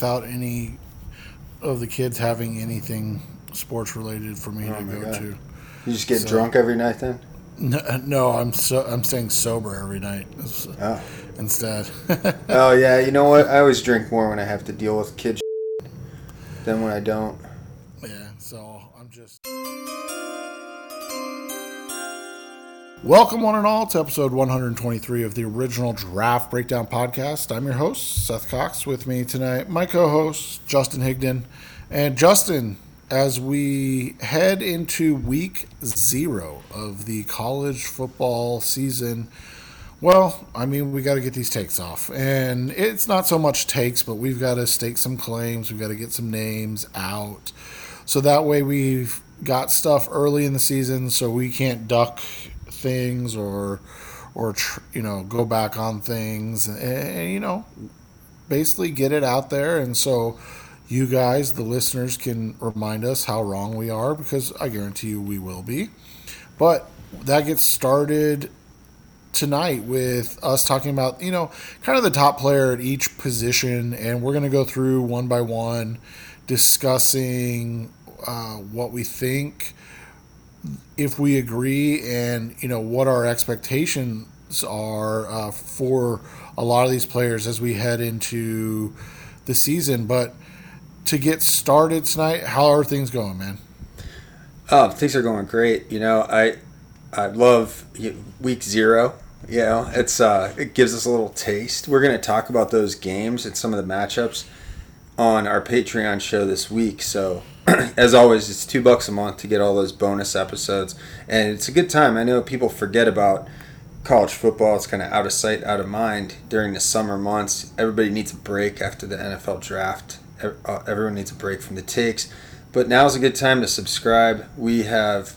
without any of the kids having anything sports related for me Oh to go God. to. You just get So- drunk every night then? No, uh, no, I'm so I'm staying sober every night uh, Oh. instead. Oh yeah, you know what? I always drink more when I have to deal with kid than when I don't. yeah, so I'm just. Welcome, one and all, to episode 123 of the original Draft Breakdown Podcast. I'm your host, Seth Cox. With me tonight, my co host, Justin Higdon. And Justin, as we head into week zero of the college football season, well, I mean, we got to get these takes off. And it's not so much takes, but we've got to stake some claims. We've got to get some names out. So that way we've got stuff early in the season so we can't duck things or or tr- you know go back on things. And, and you know basically get it out there. And so you guys the listeners can remind us how wrong we are because I guarantee you we will be. But that gets started tonight with us talking about you know kind of the top player at each position. And we're going to go through one by one discussing uh, what we think if we agree and you know what our expectations are uh, for a lot of these players as we head into the season but to get started tonight how are things going man Oh, things are going great. You know, I I love week zero. You know, it's uh, it gives us a little taste. We're gonna talk about those games and some of the matchups on our Patreon show this week. So, as always, it's two bucks a month to get all those bonus episodes, and it's a good time. I know people forget about college football. It's kind of out of sight, out of mind during the summer months. Everybody needs a break after the NFL draft. Uh, Everyone needs a break from the takes. But now's a good time to subscribe. We have,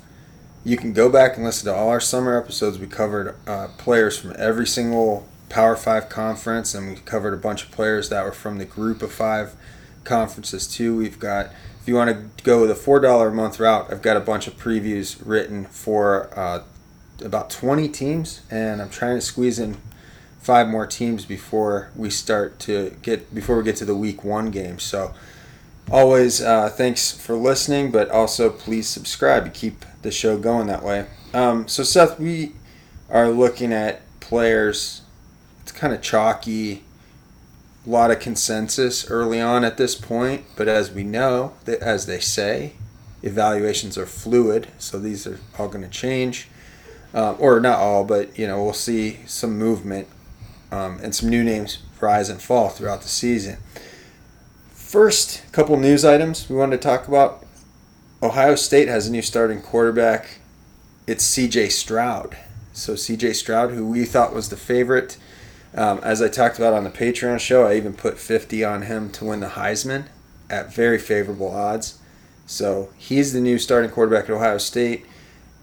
you can go back and listen to all our summer episodes. We covered uh, players from every single Power Five conference, and we covered a bunch of players that were from the Group of Five conferences too. We've got, if you want to go the four dollar a month route, I've got a bunch of previews written for uh, about twenty teams, and I'm trying to squeeze in five more teams before we start to get before we get to the week one game. So always uh, thanks for listening but also please subscribe to keep the show going that way. Um, so seth we are looking at players. It's kind of chalky a lot of consensus early on at this point but as we know as they say evaluations are fluid so these are all going to change uh, or not all but you know we'll see some movement um, and some new names rise and fall throughout the season First, couple news items we wanted to talk about. Ohio State has a new starting quarterback. It's C.J. Stroud. So C.J. Stroud, who we thought was the favorite, um, as I talked about on the Patreon show, I even put 50 on him to win the Heisman at very favorable odds. So he's the new starting quarterback at Ohio State.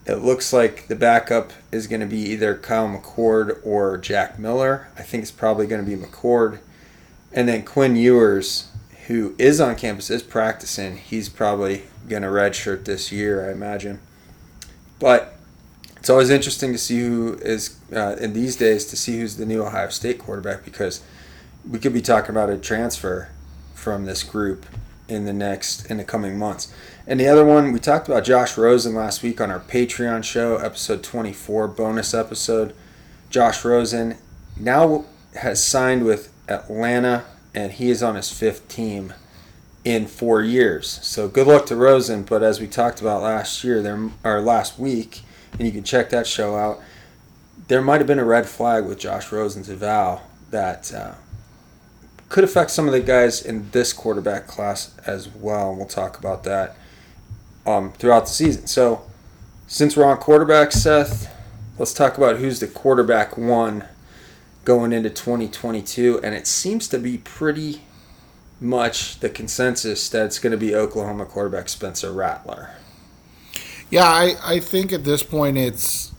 It looks like the backup is going to be either Kyle McCord or Jack Miller. I think it's probably going to be McCord. And then Quinn Ewers, who is on campus, is practicing. He's probably going to redshirt this year, I imagine. But it's always interesting to see who is, uh, in these days, to see who's the new Ohio State quarterback because we could be talking about a transfer from this group in the next, in the coming months. And the other one, we talked about Josh Rosen last week on our Patreon show, episode 24, bonus episode. Josh Rosen now has signed with Atlanta, and he is on his fifth team in four years. So good luck to Rosen. But as we talked about last year, there or last week, and you can check that show out. There might have been a red flag with Josh Rosen's eval that uh, could affect some of the guys in this quarterback class as well. And we'll talk about that um, throughout the season. So since we're on quarterback, Seth, let's talk about who's the quarterback one going into 2022, and it seems to be pretty much the consensus that it's going to be Oklahoma quarterback Spencer Rattler. Yeah, I, I think at this point it's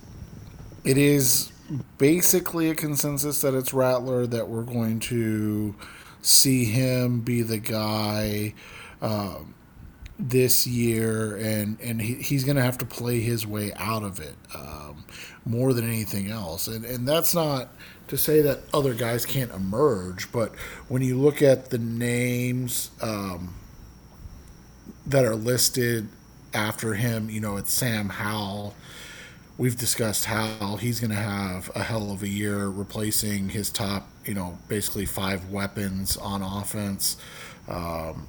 it is basically a consensus that it's Rattler that we're going to see him be the guy. Um, this year, and and he, he's going to have to play his way out of it um, more than anything else. And and that's not to say that other guys can't emerge, but when you look at the names um, that are listed after him, you know, it's Sam Howell. We've discussed how he's going to have a hell of a year replacing his top, you know, basically five weapons on offense. Um,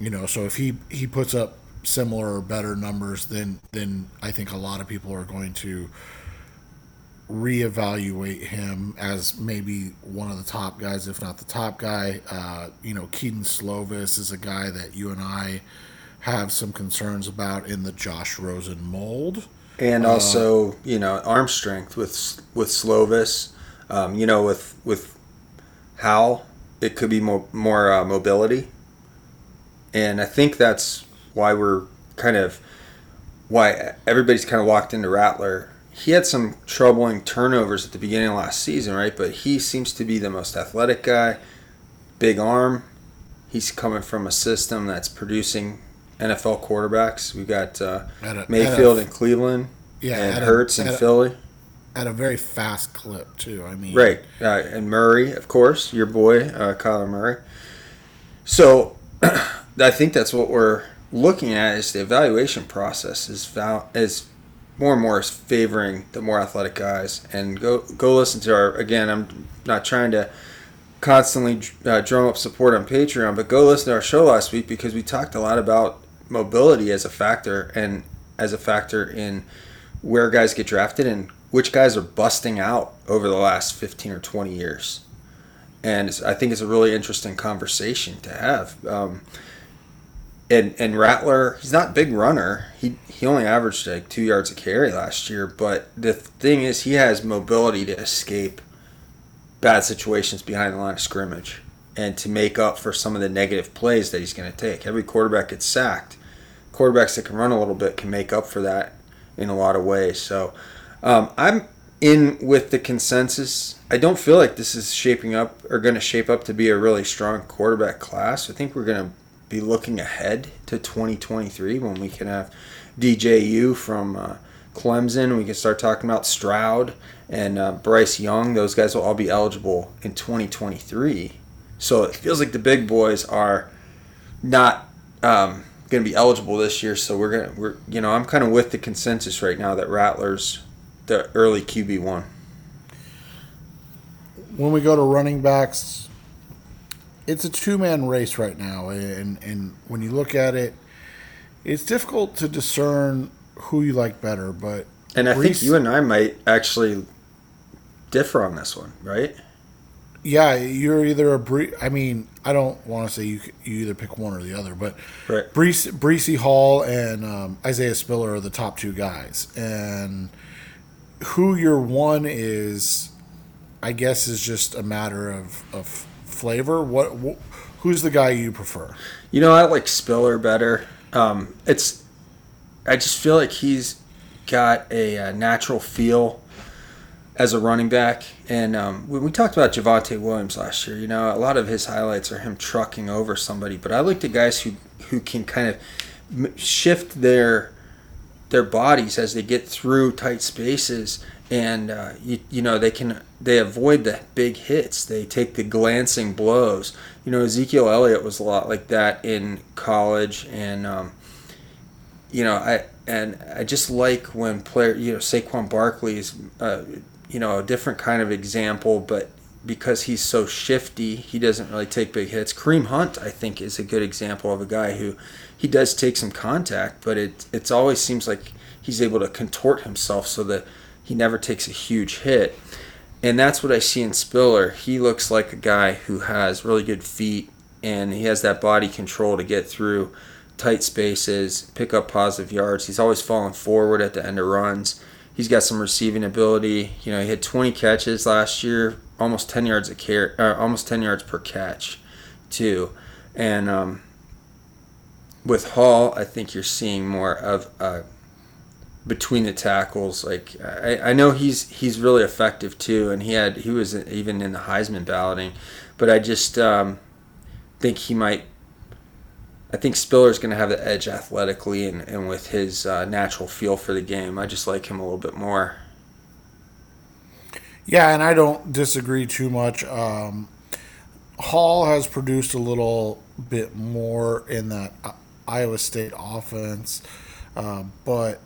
you know, so if he he puts up similar or better numbers, then then I think a lot of people are going to reevaluate him as maybe one of the top guys, if not the top guy. Uh, you know, Kedon Slovis is a guy that you and I have some concerns about in the Josh Rosen mold. And also, uh, you know, arm strength with with Slovis. Um, you know, with with Howell, it could be more more uh, mobility, and I think that's why we're kind of why everybody's kind of locked into Rattler he had some troubling turnovers at the beginning of last season, right? But he seems to be the most athletic guy, big arm. He's coming from a system that's producing NFL quarterbacks. We've got uh, a, Mayfield in Cleveland, yeah, and Hurts in Philly. At a very fast clip too. I mean, right, uh, and Murray, of course, your boy uh, Kyler Murray. So, I think that's what we're looking at is the evaluation process is val- is more and more is favoring the more athletic guys. And go go listen to our again. I'm not trying to constantly uh, drum up support on Patreon, but go listen to our show last week because we talked a lot about mobility as a factor and as a factor in where guys get drafted and which guys are busting out over the last 15 or 20 years. And I think it's a really interesting conversation to have. Um, and and Rattler, he's not big runner. He he only averaged like two yards a carry last year. But the thing is, he has mobility to escape bad situations behind the line of scrimmage and to make up for some of the negative plays that he's going to take. Every quarterback gets sacked. Quarterbacks that can run a little bit can make up for that in a lot of ways. So um, I'm in with the consensus. I don't feel like this is shaping up or going to shape up to be a really strong quarterback class. I think we're going to be looking ahead to 2023 when we can have DJU from uh, Clemson. We can start talking about Stroud and uh, Bryce Young. Those guys will all be eligible in 2023. So it feels like the big boys are not um, going to be eligible this year. So we're gonna we're you know I'm kind of with the consensus right now that Rattlers the early QB one. When we go to running backs, it's a two man race right now, and and when you look at it, it's difficult to discern who you like better. But and I Reese, think you and I might actually differ on this one, right? Yeah, you're either a Bre- I mean, I don't want to say you you either pick one or the other, but right. Breece, Breece Hall and um, Isaiah Spiller are the top two guys, and who your one is, I guess, is just a matter of of flavor? What, what who's the guy you prefer? You know, I like Spiller better. Um, it's I just feel like he's got a, a uh, natural feel as a running back. And um, when we talked about Javonte Williams last year, you know, a lot of his highlights are him trucking over somebody. But I like the guys who who can kind of shift their their bodies as they get through tight spaces and uh, you, you know they can they avoid the big hits they take the glancing blows you know ezekiel elliott was a lot like that in college and um, you know i and i just like when player you know saquon barkley is uh, you know a different kind of example but because he's so shifty he doesn't really take big hits kareem hunt i think is a good example of a guy who he does take some contact but it it's always seems like he's able to contort himself so that he never takes a huge hit. And that's what I see in Spiller. He looks like a guy who has really good feet and he has that body control to get through tight spaces, pick up positive yards. He's always falling forward at the end of runs. He's got some receiving ability. You know, he had 20 catches last year, almost 10 yards a car- uh, almost 10 yards per catch, too. And um, with Hall, I think you're seeing more of a between the tackles. Like I, I know he's he's really effective too, and he had he was even in the Heisman balloting, but I just um, think he might. I think Spiller's going to have the edge athletically and, and with his uh, natural feel for the game. I just like him a little bit more. Yeah, and I don't disagree too much. Um, Hall has produced a little bit more in that Iowa State offense, uh, but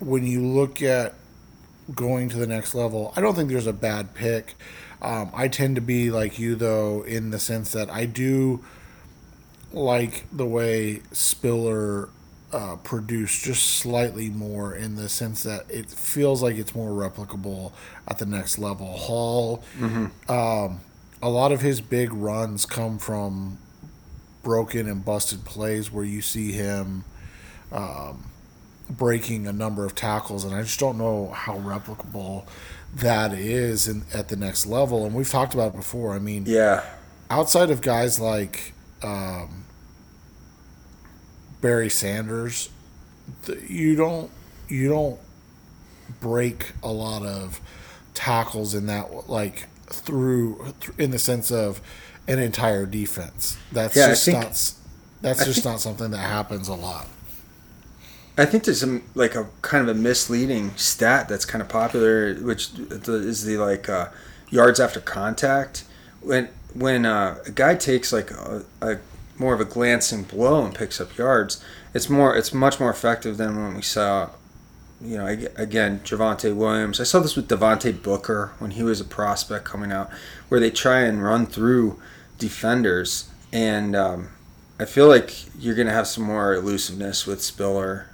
when you look at going to the next level, I don't think there's a bad pick. Um, I tend to be like you though, in the sense that I do like the way Spiller uh, produced just slightly more in the sense that it feels like it's more replicable at the next level. Hall, mm-hmm. um, a lot of his big runs come from broken and busted plays where you see him um, breaking a number of tackles, and I just don't know how replicable that is in, at the next level. And we've talked about it before. I mean, yeah, outside of guys like um, Barry Sanders, you don't you don't break a lot of tackles in that like through in the sense of an entire defense. That's yeah, just think, not that's I just think, not something that happens a lot. I think there's some like a kind of a misleading stat that's kind of popular, which is the like uh, yards after contact. When when uh, a guy takes like a, a more of a glancing blow and picks up yards, it's more it's much more effective than when we saw, you know, again Javonte Williams. I saw this with Devontae Booker when he was a prospect coming out, where they try and run through defenders, and um, I feel like you're gonna have some more elusiveness with Spiller.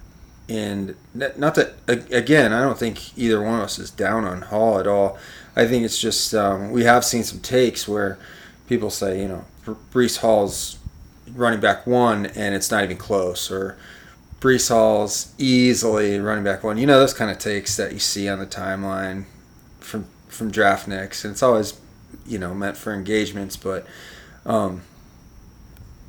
And not that again, I don't think either one of us is down on Hall at all. I think it's just um, we have seen some takes where people say, you know, Breece Hall's running back one and it's not even close, or Breece Hall's easily running back one. You know those kind of takes that you see on the timeline from from Draftniks, and it's always you know meant for engagements, but. Um,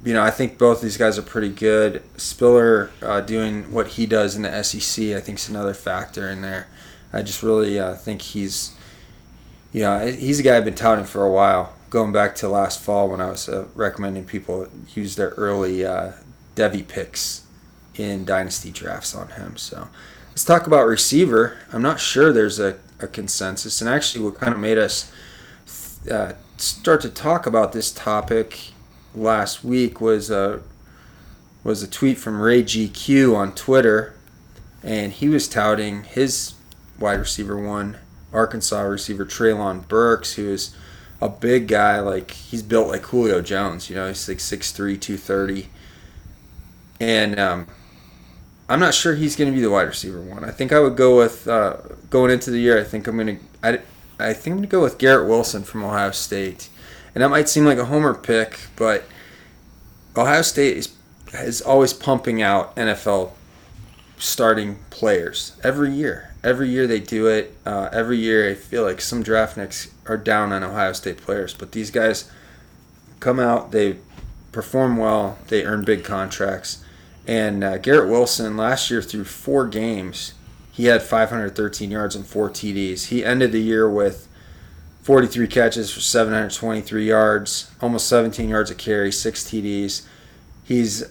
you know, I think both these guys are pretty good. Spiller uh, doing what he does in the SEC, I think, is another factor in there. I just really uh, think he's, you know, he's a guy I've been touting for a while going back to last fall when I was uh, recommending people use their early uh, Devy picks in dynasty drafts on him. So let's talk about receiver. I'm not sure there's a, a consensus, and actually, what kind of made us uh, start to talk about this topic last week was a was a tweet from Ray GQ on Twitter, and he was touting his wide receiver one, Arkansas receiver Treylon Burks, who is a big guy. Like he's built like Julio Jones. You know, he's like 6'3", 230. and um, I'm not sure he's going to be the wide receiver one. I think I would go with uh, going into the year. I think I'm going to. I, I think I'm going to go with Garrett Wilson from Ohio State, and that might seem like a homer pick, but Ohio State is is always pumping out NFL starting players every year. Every year they do it. Uh, every year I feel like some draftniks are down on Ohio State players, but these guys come out, they perform well, they earn big contracts. And uh, Garrett Wilson last year through four games, he had 513 yards and four TDs. He ended the year with 43 catches for 723 yards, almost 17 yards a carry, six TDs. He's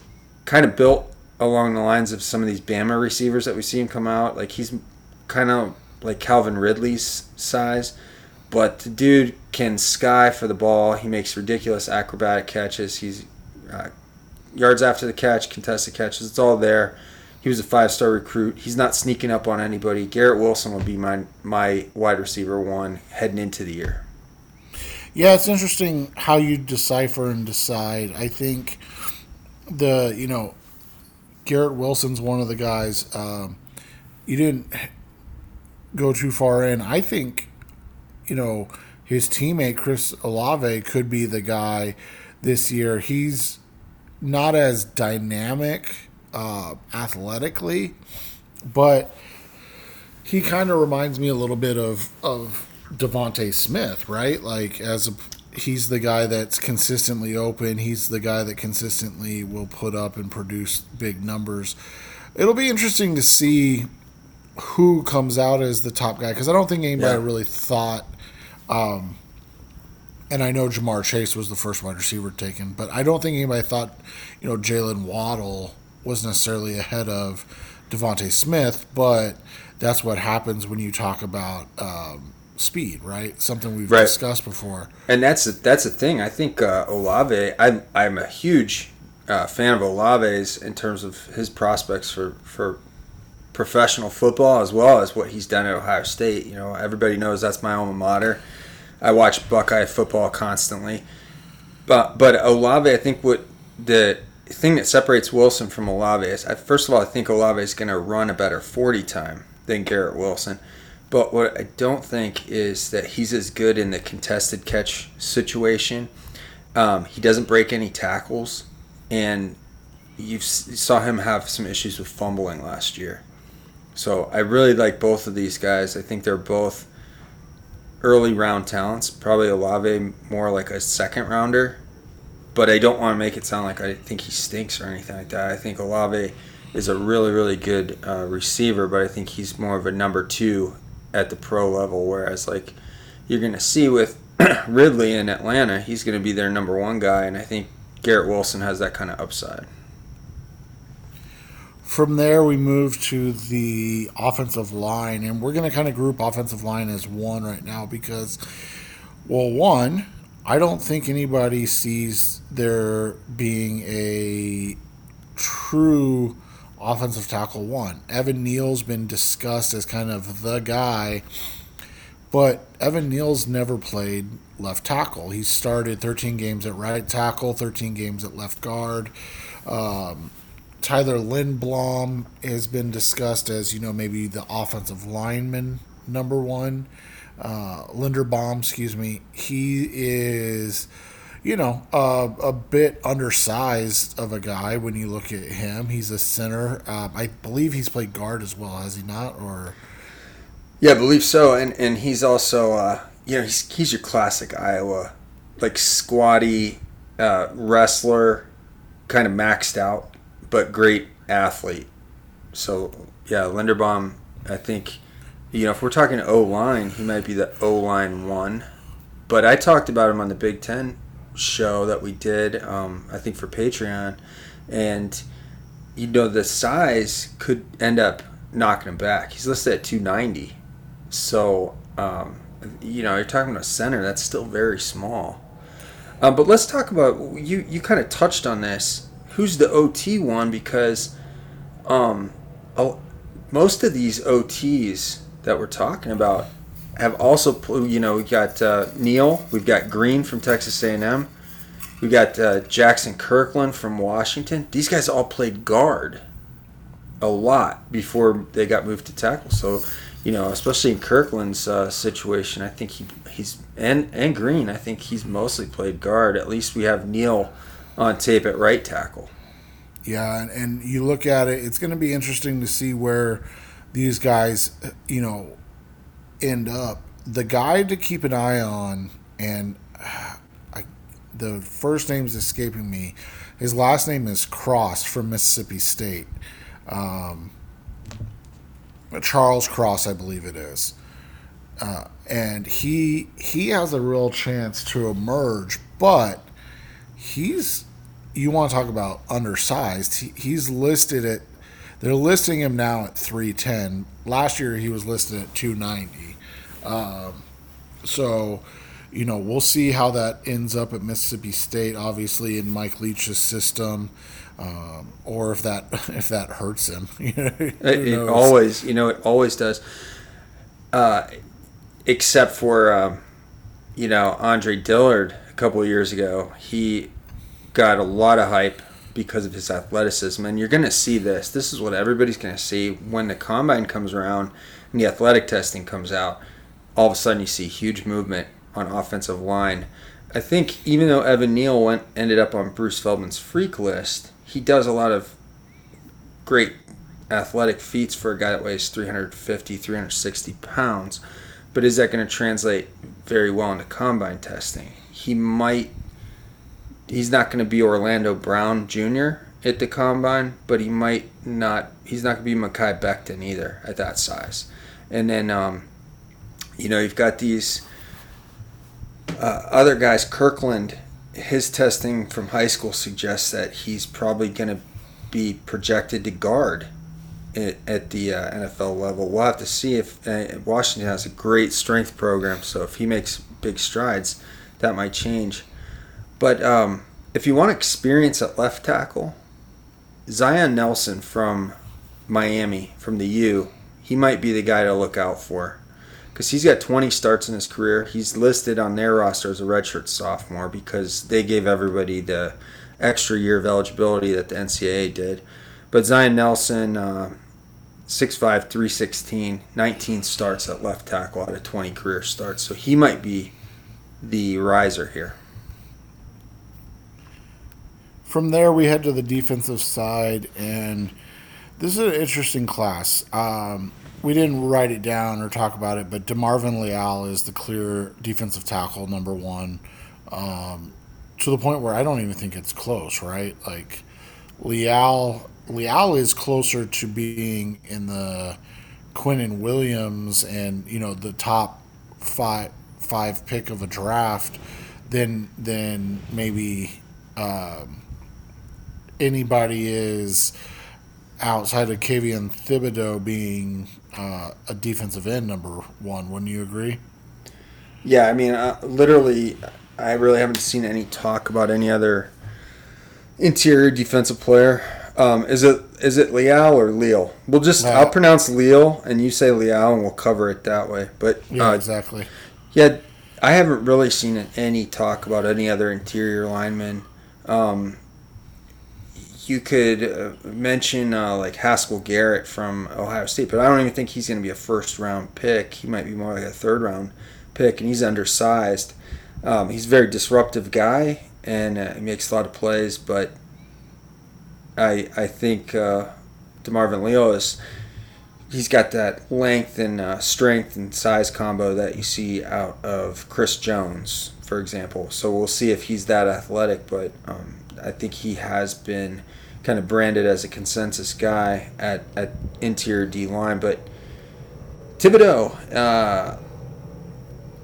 kind of built along the lines of some of these Bama receivers that we see him come out. Like he's kind of like Calvin Ridley's size, but the dude can sky for the ball. He makes ridiculous acrobatic catches. He's uh, yards after the catch, contested catches. It's all there. He was a five-star recruit. He's not sneaking up on anybody. Garrett Wilson will be my my wide receiver one heading into the year. Yeah, it's interesting how you decipher and decide. I think the you know Garrett Wilson's one of the guys. Um, you didn't go too far in. I think, you know, his teammate Chris Olave could be the guy this year. He's not as dynamic uh, athletically, but he kind of reminds me a little bit of of DeVonta Smith, right? Like as a he's the guy that's consistently open. He's the guy that consistently will put up and produce big numbers. It'll be interesting to see who comes out as the top guy because I don't think anybody yeah. really thought um, and I know Ja'Marr Chase was the first wide receiver taken, but I don't think anybody thought, you know, Jaylen Waddle was necessarily ahead of DeVonta Smith, but that's what happens when you talk about um, speed, right? Something we've Right. discussed before. And that's that's the thing. I think uh, Olave. I'm I'm a huge uh, fan of Olave's in terms of his prospects for for professional football as well as what he's done at Ohio State. You know, everybody knows that's my alma mater. I watch Buckeye football constantly. But but Olave, I think what the thing that separates Wilson from Olave is, I, first of all, I think Olave is going to run a better 40 time than Garrett Wilson. But what I don't think is that he's as good in the contested catch situation. Um, he doesn't break any tackles, and you saw him have some issues with fumbling last year. So I really like both of these guys. I think they're both early round talents. Probably Olave more like a second rounder, but I don't want to make it sound like I think he stinks or anything like that. I think Olave is a really really good uh, receiver, but I think he's more of a number two at the pro level. Whereas like you're gonna see with Ridley in Atlanta, he's gonna be their number one guy, and I think Garrett Wilson has that kind of upside. From there, we move to the offensive line, and we're going to kind of group offensive line as one right now because, well, one, I don't think anybody sees there being a true offensive tackle one. Evan Neal's been discussed as kind of the guy, but Evan Neal's never played left tackle. He started 13 games at right tackle, 13 games at left guard. Um, Tyler Lindblom has been discussed as, you know, maybe the offensive lineman number one. Uh, Linderbaum, excuse me. He is, you know, uh, a bit undersized of a guy when you look at him. He's a center. Um, I believe he's played guard as well, has he not? Or Yeah, I believe so. And and he's also uh, you know he's he's your classic Iowa, like squatty uh, wrestler, kind of maxed out, but great athlete. So yeah, Linderbaum, I think, you know, if we're talking O line, he might be the O line one. But I talked about him on the Big Ten show that we did, um, I think for Patreon, and you know the size could end up knocking him back. He's listed at 290. So, um, you know, you're talking about a center that's still very small. Um, but let's talk about you. You kind of touched on this. Who's the OT one? Because um, oh, most of these OTs that we're talking about have also, you know, we got uh, Neal, we've got Green from Texas A&M, we got uh, Jaxson Kirkland from Washington. These guys all played guard a lot before they got moved to tackle. So, you know, especially in Kirkland's uh, situation, I think he he's and and Green, I think he's mostly played guard. At least we have Neal on tape at right tackle. Yeah, and, and you look at it, it's going to be interesting to see where these guys, you know, end up. The guy to keep an eye on, and I, the first name's escaping me. His last name is Cross from Mississippi State. Um, Charles Cross, I believe it is. Uh, and he he has a real chance to emerge, but he's you want to talk about undersized. He, he's listed at they're listing him now at 310. Last year he was listed at 290. Um, so, you know, we'll see how that ends up at Mississippi State. Obviously, in Mike Leach's system, um, or if that if that hurts him. It, it always, you know, it always does. Uh, except for, um, you know, Andre Dillard a couple of years ago, he got a lot of hype because of his athleticism, and you're going to see this. This is what everybody's going to see when the combine comes around and the athletic testing comes out. All of a sudden, you see huge movement on offensive line. I think even though Evan Neal went ended up on Bruce Feldman's freak list, he does a lot of great athletic feats for a guy that weighs 350, 360 pounds. But is that going to translate very well into combine testing? He might. He's not going to be Orlando Brown Jr. at the combine, but he might not. He's not going to be Mekhi Becton either at that size. And then, um, you know, you've got these Uh, other guys, Kirkland, his testing from high school suggests that he's probably going to be projected to guard at, the uh, NFL level. We'll have to see if uh, Washington has a great strength program, so if he makes big strides, that might change. But um, if you want experience at left tackle, Zion Nelson from Miami, from the U, he might be the guy to look out for because he's got 20 starts in his career. He's listed on their roster as a redshirt sophomore because they gave everybody the extra year of eligibility that the NCAA did. But Zion Nelson, uh, 6'5", 316, 19 starts at left tackle out of 20 career starts. So he might be the riser here. From there, we head to the defensive side, and this is an interesting class. Um, we didn't write it down or talk about it, but DeMarvin Leal is the clear defensive tackle number one, um, to the point where I don't even think it's close. Right, like Leal, Leal is closer to being in the Quinnen Williams and you know the top five five pick of a draft than than maybe um, anybody is outside of Kayvon Thibodeaux being uh, a defensive end number one. Wouldn't you agree? Yeah, I mean, uh, literally, I really haven't seen any talk about any other interior defensive player. Um, is it is it Leal or Leal? We'll just uh, I'll pronounce Leal and you say Leal and we'll cover it that way. But yeah, uh, exactly. Yeah, I haven't really seen any talk about any other interior lineman. Um, you could uh, mention uh, like Haskell Garrett from Ohio State, but I don't even think he's going to be a first round pick. He might be more like a third round pick, and he's undersized. Um, he's a very disruptive guy, and uh, he makes a lot of plays. But I I think uh, Demarvin Leal is he's got that length and uh, strength and size combo that you see out of Chris Jones, for example. So we'll see if he's that athletic, but um, I think he has been kind of branded as a consensus guy at, at interior D line. But Thibodeaux, uh,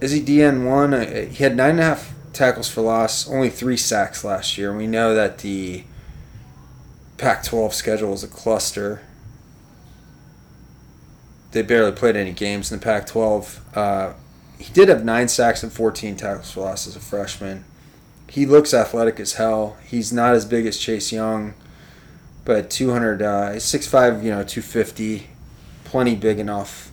is he DN one? Uh, he had nine and a half tackles for loss, only three sacks last year. We know that the Pac-12 schedule is a cluster. They barely played any games in the Pac-12. Uh, he did have nine sacks and 14 tackles for loss as a freshman. He looks athletic as hell. He's not as big as Chase Young but 200, uh, 6'5", you know, 250, plenty big enough.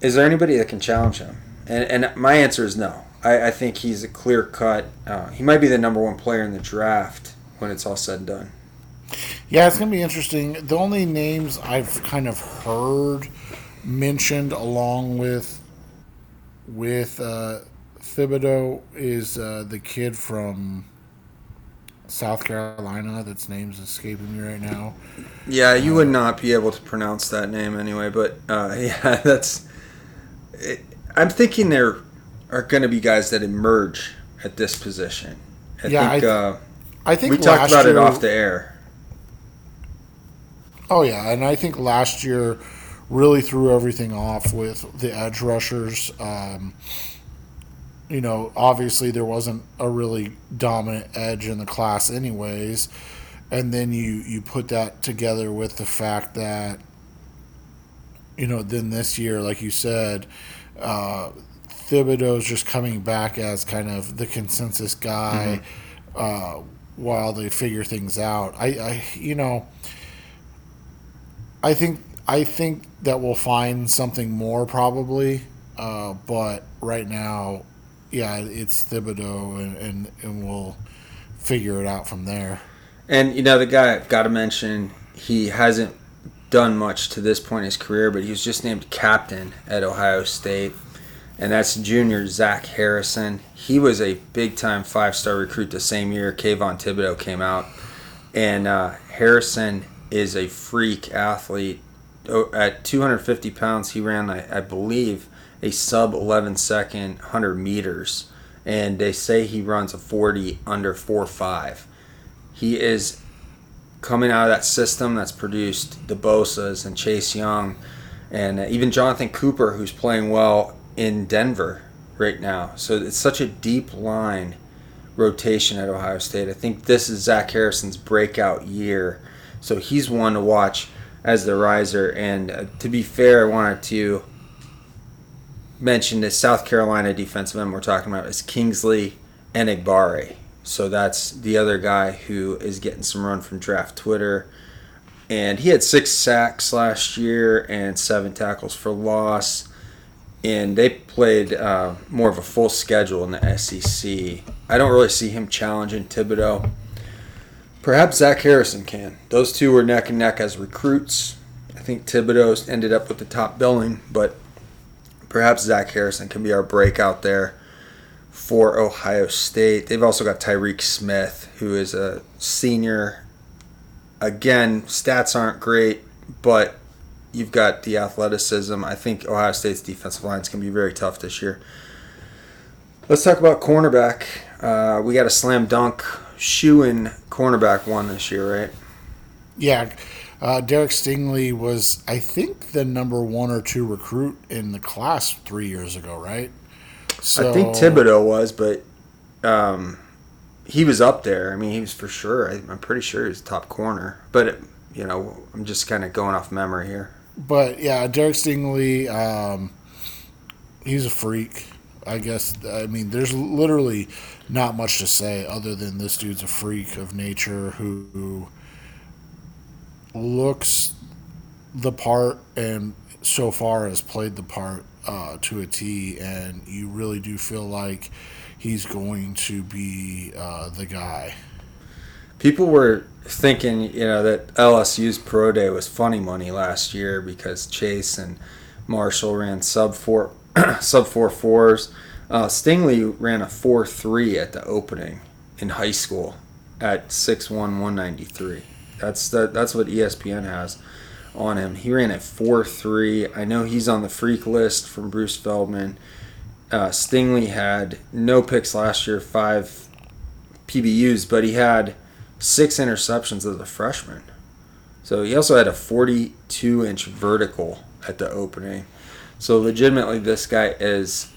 Is there anybody that can challenge him? And, and my answer is no. I, I think he's a clear cut. Uh, he might be the number one player in the draft when it's all said and done. Yeah, it's going to be interesting. The only names I've kind of heard mentioned along with with uh, Thibodeaux is uh, the kid from South Carolina that's name's escaping me right now. Yeah, you uh, would not be able to pronounce that name anyway, but uh, yeah, that's. It, I'm thinking there are going to be guys that emerge at this position. I yeah, think, I, uh, I think we talked about year, it off the air. Oh yeah, and I think last year really threw everything off with the edge rushers. Um, you know, obviously there wasn't a really dominant edge in the class, anyways. And then you you put that together with the fact that, you know, then this year, like you said, uh, Thibodeaux's just coming back as kind of the consensus guy mm-hmm. uh, while they figure things out. I, I, you know, I think I think that we'll find something more probably, uh, but right now yeah, it's Thibodeaux, and, and, and we'll figure it out from there. And you know, the guy I've got to mention, he hasn't done much to this point in his career, but he was just named captain at Ohio State, and that's junior Zach Harrison. He was a big time five star recruit the same year Kayvon Thibodeaux came out, and uh, Harrison is a freak athlete. Oh, at 250 pounds, he ran, I, I believe, a sub 11 second 100 meters, and they say he runs a 40 under 4.5. He is coming out of that system that's produced the Bosa's and Chase Young, and even Jonathan Cooper, who's playing well in Denver. right now. So it's such a deep line rotation at Ohio State. I think this is Zach Harrison's breakout year. So he's one to watch as the riser. And uh, to be fair, I wanted to mention the South Carolina defensive end we're talking about is Kingsley Enagbare. So that's the other guy who is getting some run from draft Twitter. And he had six sacks last year and seven tackles for loss. And they played uh, more of a full schedule in the SEC. I don't really see him challenging Thibodeaux. Perhaps Zach Harrison can. Those two were neck and neck as recruits. I think Thibodeaux ended up with the top billing, but perhaps Zach Harrison can be our breakout there for Ohio State. They've also got Tyreke Smith, who is a senior. Again, stats aren't great, but you've got the athleticism. I think Ohio State's defensive lines can be very tough this year. Let's talk about cornerback. Uh, we got a slam dunk shoe in cornerback one this year, right? Yeah. Uh, Derek Stingley was, I think, the number one or two recruit in the class three years ago, right? So, I think Thibodeaux was, but um, he was up there. I mean, he was for sure. I, am pretty sure he's top corner. But you know, I'm just kind of going off memory here. But yeah, Derek Stingley, um, he's a freak. I guess. I mean, there's literally not much to say other than this dude's a freak of nature who, who looks the part and so far has played the part uh, to a T, and you really do feel like he's going to be uh, the guy. People were thinking, you know, that LSU's pro day was funny money last year because Chase and Marshall ran sub four, sub four fours. Uh, Stingley ran a four three at the opening in high school at six one one ninety three. That's the, that's what ESPN has on him. He ran at 4 3. I know he's on the freak list from Bruce Feldman. Uh, Stingley had no picks last year, five PBUs, but he had six interceptions as a freshman. So he also had a 42 inch vertical at the opening. So legitimately, this guy is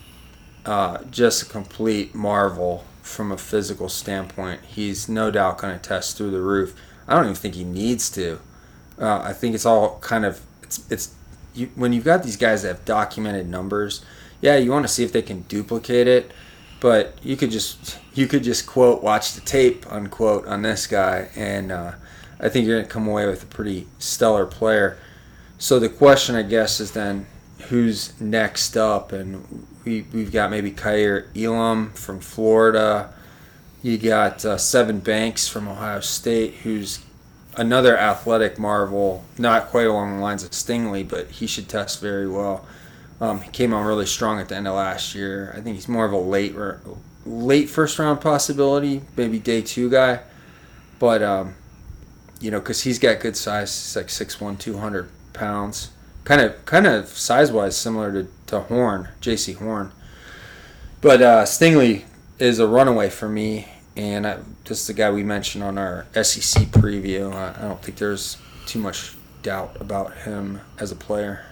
uh, just a complete marvel from a physical standpoint. He's no doubt going to test through the roof. I don't even think he needs to. Uh, I think it's all kind of it's it's you, when you've got these guys that have documented numbers. Yeah, you want to see if they can duplicate it, but you could just you could just quote watch the tape unquote on this guy, and uh, I think you're gonna come away with a pretty stellar player. So the question, I guess, is then who's next up, and we we've got maybe Kaiir Elam from Florida. You got uh, Sevyn Banks from Ohio State, who's another athletic marvel, not quite along the lines of Stingley, but he should test very well. Um, he came on really strong at the end of last year. I think he's more of a late late first round possibility, maybe day two guy. But um, you know, because he's got good size, he's like 6'1", 200 pounds, kind of kind of size wise similar to, to Horn, Jaycee Horn. But uh, Stingley is a runaway for me and I, is the guy we mentioned on our SEC preview. I, I don't think there's too much doubt about him as a player.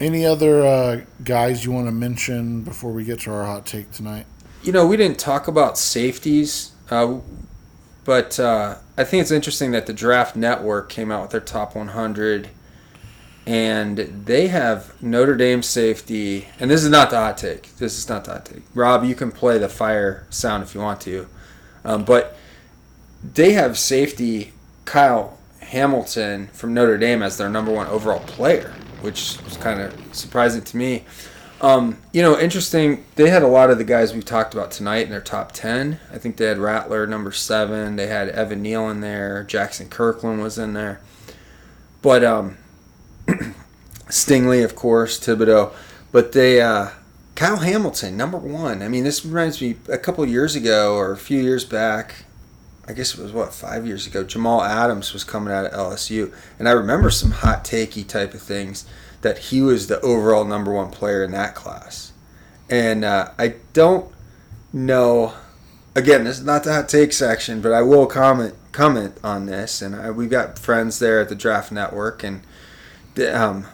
Any other uh, guys you want to mention before we get to our hot take tonight? You know, we didn't talk about safeties, uh, but uh, I think it's interesting that the Draft Network came out with their top 100 and they have Notre Dame safety. And this is not the hot take. This is not the hot take. Rob, you can play the fire sound if you want to, um, but they have safety Kyle Hamilton from Notre Dame as their number one overall player, which was kind of surprising to me. Um, you know, interesting. They had a lot of the guys we talked about tonight in their top ten. I think they had Rattler number seven. They had Evan Neal in there. Jaxson Kirkland was in there. But um, Stingley, of course, Thibodeaux, but they uh, Kyle Hamilton, number one. I mean, this reminds me a couple years ago or a few years back. I guess it was what five years ago. Jamal Adams was coming out of LSU, and I remember some hot takey type of things that he was the overall number one player in that class, and uh, I don't know. Again, this is not the hot take section, but I will comment comment on this, and I, we've got friends there at the Draft Network, and um,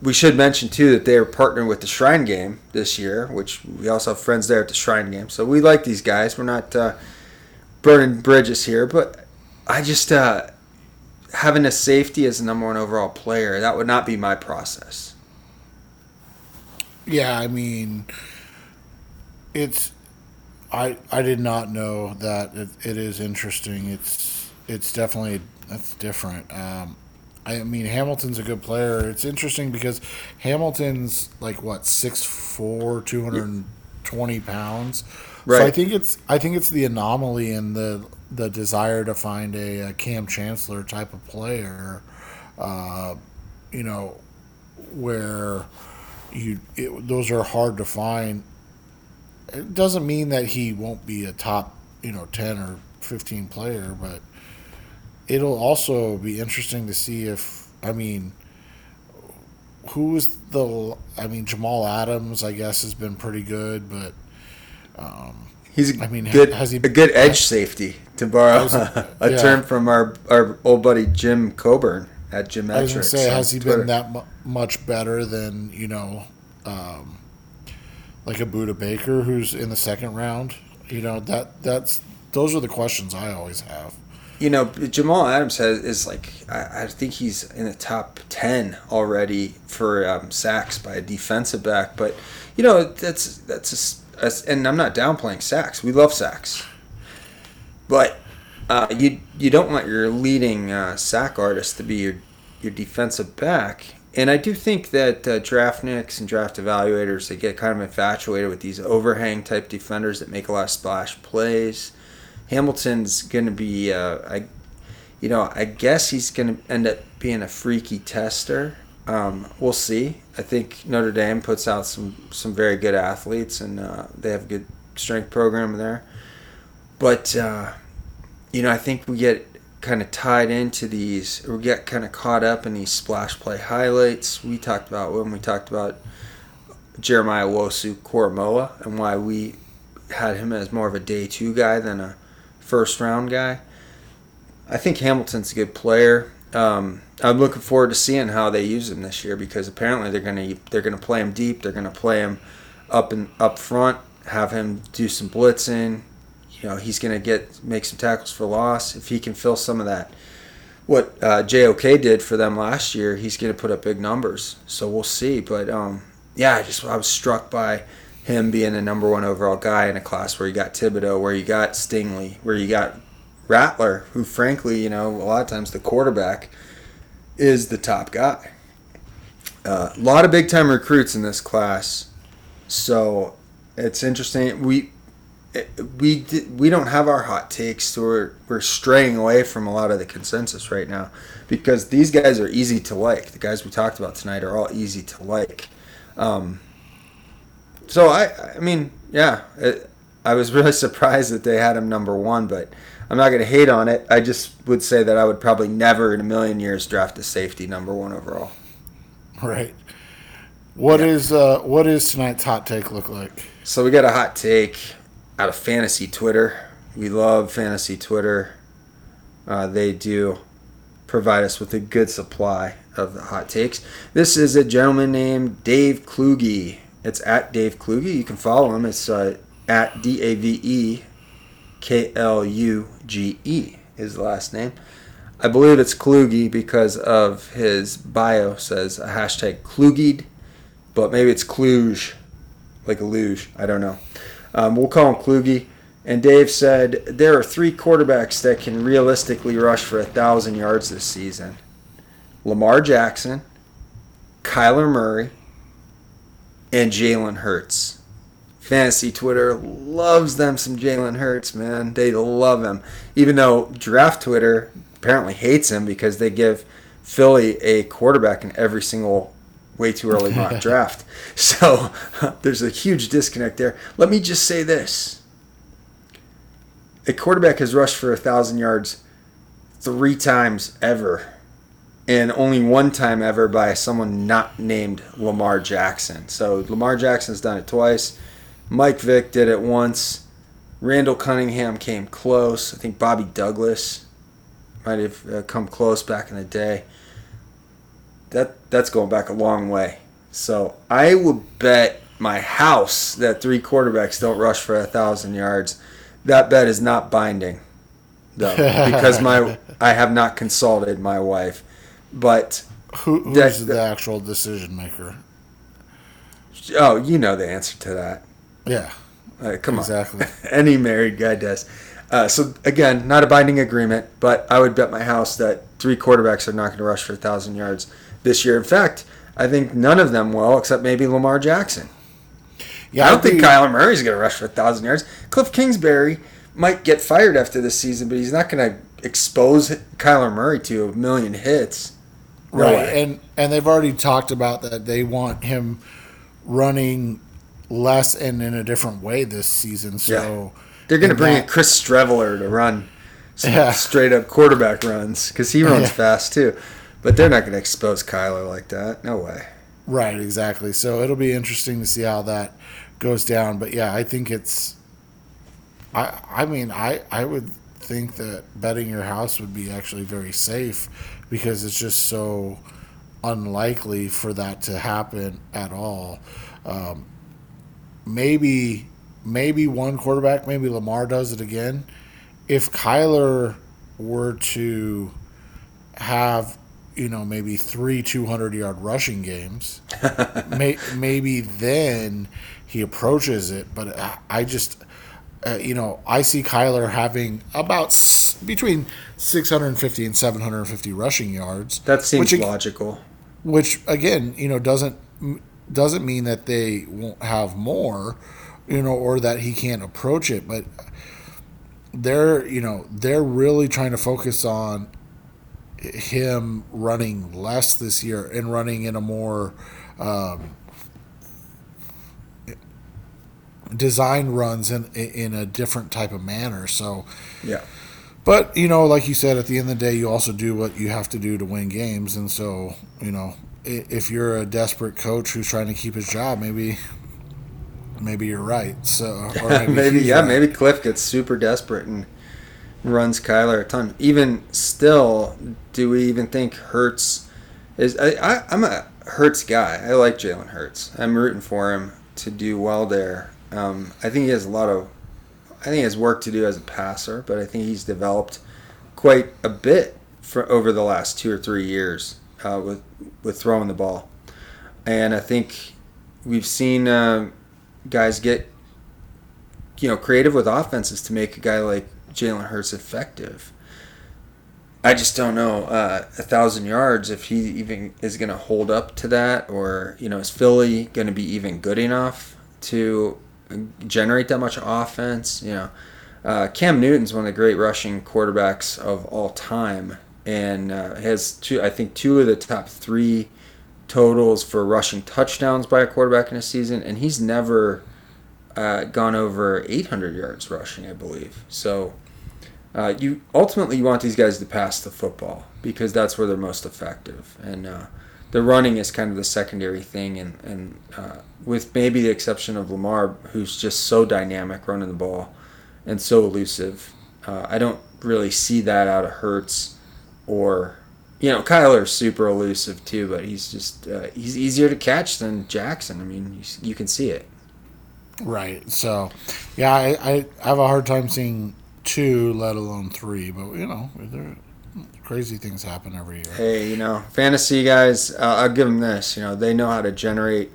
we should mention too that they are partnering with the Shrine Game this year, which we also have friends there at the Shrine Game. So we like these guys. We're not uh, burning bridges here, but I just uh, having a safety as the number one overall player that would not be my process. Yeah, I mean, it's I I did not know that it, it is interesting. It's it's definitely that's different. Um, I mean, Hamilton's a good player. It's interesting because Hamilton's like what six four, two hundred and twenty pounds. Right. So I think it's I think it's the anomaly and the the desire to find a, a Kam Chancellor type of player. Uh, you know, where you it, those are hard to find. It doesn't mean that he won't be a top, you know, ten or fifteen player, but it'll also be interesting to see if I mean who is the I mean Jamal Adams I guess has been pretty good, but um, he's a I mean good has he a good edge safety to borrow a, a yeah. term from our our old buddy Jim Coburn at Jim. I was gonna say has he Twitter. been that mu- much better than you know um, like a Budda Baker who's in the second round? You know that that's those are the questions I always have. You know, Jamal Adams has is like I, I think he's in the top ten already for um, sacks by a defensive back. But you know that's that's a, a, and I'm not downplaying sacks. We love sacks, but uh, you you don't want your leading uh, sack artist to be your your defensive back. And I do think that uh, draft nicks and draft evaluators they get kind of infatuated with these overhang type defenders that make a lot of splash plays. Hamilton's going to be, uh, I, you know, I guess he's going to end up being a freaky tester. Um, we'll see. I think Notre Dame puts out some some very good athletes, and uh, they have a good strength program there. But uh, you know, I think we get kind of tied into these, We get kind of caught up in these splash play highlights. We talked about when we talked about Jeremiah Owusu-Koramoah and why we had him as more of a day two guy than a first round guy. I think Hamilton's a good player. Um, I'm looking forward to seeing how they use him this year because apparently they're gonna they're gonna play him deep. They're gonna play him up and up front, have him do some blitzing, you know he's going to get make some tackles for loss if he can fill some of that. What uh, JOK did for them last year, he's going to put up big numbers. So we'll see. But um, yeah, I just I was struck by him being a number one overall guy in a class where you got Thibodeaux, where you got Stingley, where you got Rattler, who frankly, you know, a lot of times the quarterback is the top guy. Uh, a lot of big time recruits in this class, so it's interesting. We we we don't have our hot takes, so we're we're straying away from a lot of the consensus right now because these guys are easy to like. The guys we talked about tonight are all easy to like. Um, so I I mean yeah, it, I was really surprised that they had him number one, but I'm not going to hate on it. I just would say that I would probably never in a million years draft a safety number one overall. Right. What yeah. is uh, what is tonight's hot take look like? So we got a hot take out of fantasy Twitter. We love fantasy Twitter. Uh, they do provide us with a good supply of the hot takes. This is a gentleman named Dave Kluge. It's at Dave Kluge. You can follow him. It's uh, at D A V E K L U G E, his last name. I believe it's Kluge because of his bio says a hashtag Kluged, but maybe it's Kluge, like a luge. I don't know. Um, we'll call him Kluge. And Dave said there are three quarterbacks that can realistically rush for a thousand yards this season: Lamar Jackson, Kyler Murray, and Jalen Hurts. Fantasy Twitter loves them some Jalen Hurts, man. They love him. Even though draft Twitter apparently hates him because they give Philly a quarterback in every single way too early mock draft. So there's a huge disconnect there. Let me just say this a quarterback has rushed for a thousand yards three times ever, and only one time ever by someone not named Lamar Jackson. So Lamar Jackson's done it twice. Mike Vick did it once. Randall Cunningham came close. I think Bobby Douglas might have uh, come close back in the day. that that's going back a long way. So I would bet my house that three quarterbacks don't rush for a thousand yards. That bet is not binding, though, because my I have not consulted my wife. But Who, who's That- the actual decision maker? oh, you know the answer to that. Yeah, Uh, come exactly. on, Exactly. any married guy does. Uh, so again, not a binding agreement, but I would bet my house that three quarterbacks are not going to rush for a thousand yards this year. In fact, I think none of them will, except maybe Lamar Jackson. Yeah, I don't think agree. Kyler Murray's going to rush for a thousand yards. Cliff Kingsbury might get fired after this season, but he's not going to expose Kyler Murray to a million hits. No right, way. and and they've already talked about that they want him running less and in a different way this season. So They're going to bring that- in Chris Streveler to run Yeah. straight up quarterback runs because he runs Yeah. fast too. But they're not going to expose Kyler like that. No way. Right, exactly. So it'll be interesting to see how that goes down. But yeah, I think it's. I I mean I I would think that betting your house would be actually very safe because it's just so unlikely for that to happen at all. Um, maybe maybe one quarterback, maybe Lamar does it again. If Kyler were to have, you know, maybe three 200 yard rushing games, may, maybe then he approaches it. But I, I just, uh, you know, I see Kyler having about s- between 650 and 750 rushing yards. That seems which, logical. which again, you know, doesn't doesn't mean that they won't have more, you know, or that he can't approach it, but they're, you know, they're really trying to focus on him running less this year and running in a more um, design runs in in a different type of manner. So, Yeah. but you know, like you said, at the end of the day, you also do what you have to do to win games, and so you know, if you're a desperate coach who's trying to keep his job, maybe, maybe you're right. So or maybe he's yeah, right. maybe Cliff gets super desperate and runs Kyler a ton. Even still, do we even think Hurts is? I, I I'm a Hurts guy. I like Jalen Hurts. I'm rooting for him to do well there. Um, I think he has a lot of. I think he has work to do as a passer, but I think he's developed quite a bit for over the last two or three years uh, with with throwing the ball, and I think we've seen uh, guys get you know creative with offenses to make a guy like Jalen Hurts effective. I just don't know uh, a thousand yards if he even is going to hold up to that, or you know, is Philly going to be even good enough to generate that much offense? You know, uh, Cam Newton's one of the great rushing quarterbacks of all time, and uh, has two, I think, two of the top three totals for rushing touchdowns by a quarterback in a season, and he's never uh, gone over 800 yards rushing, I believe. So uh, you ultimately you want these guys to pass the football because that's where they're most effective, and uh, the running is kind of the secondary thing. And and uh, with maybe the exception of Lamar, who's just so dynamic running the ball and so elusive, uh, I don't really see that out of Hurts or. You know, Kyler's super elusive too, but he's just uh, he's easier to catch than Jackson. I mean, you, you can see it. right. So, yeah, I, I have a hard time seeing two, let alone three. But you know, there crazy things happen every year. hey, you know, fantasy guys, uh, I'll give them this. You know, they know how to generate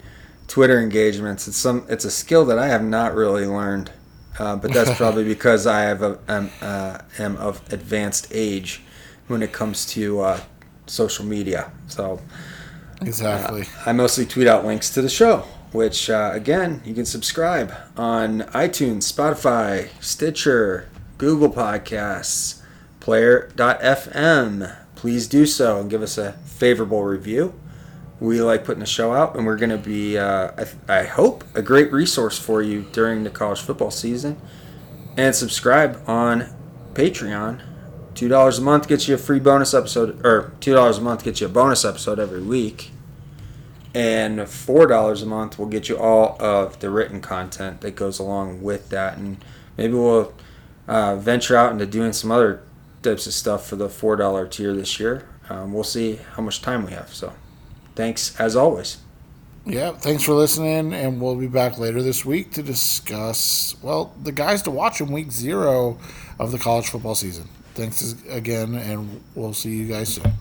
Twitter engagements. It's some, it's a skill that I have not really learned, uh, but that's probably because I have a, am, uh, am of advanced age when it comes to uh, social media. So Exactly. I mostly tweet out links to the show, which uh, again you can subscribe on iTunes, Spotify, Stitcher, Google Podcasts, Player.fm. Please do so and give us a favorable review. We like putting the show out, and we're going to be, uh, I, I hope, a great resource for you during the college football season. And subscribe on Patreon. Two dollars a month gets you a free bonus episode, or two dollars a month gets you a bonus episode every week and four dollars a month will get you all of the written content that goes along with that and maybe we'll uh, venture out into doing some other types of stuff for the four dollar tier this year um, we'll see how much time we have so thanks as always. Yeah, thanks for listening, and we'll be back later this week to discuss, well, the guys to watch in week zero of the college football season. Thanks again, and we'll see you guys soon.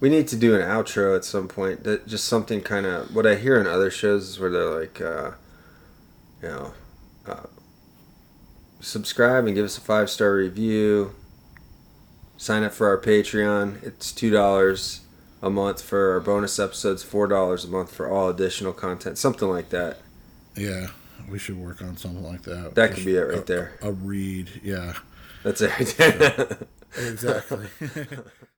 We need to do an outro at some point. That just something kind of what I hear in other shows is where they're like, uh, you know, uh, subscribe and give us a five star review. Sign up for our Patreon. It's two dollars a month for our bonus episodes. Four dollars a month for all additional content. Something like that. Yeah, we should work on something like that. That could be it right a, there. A read, yeah. That's it. Exactly.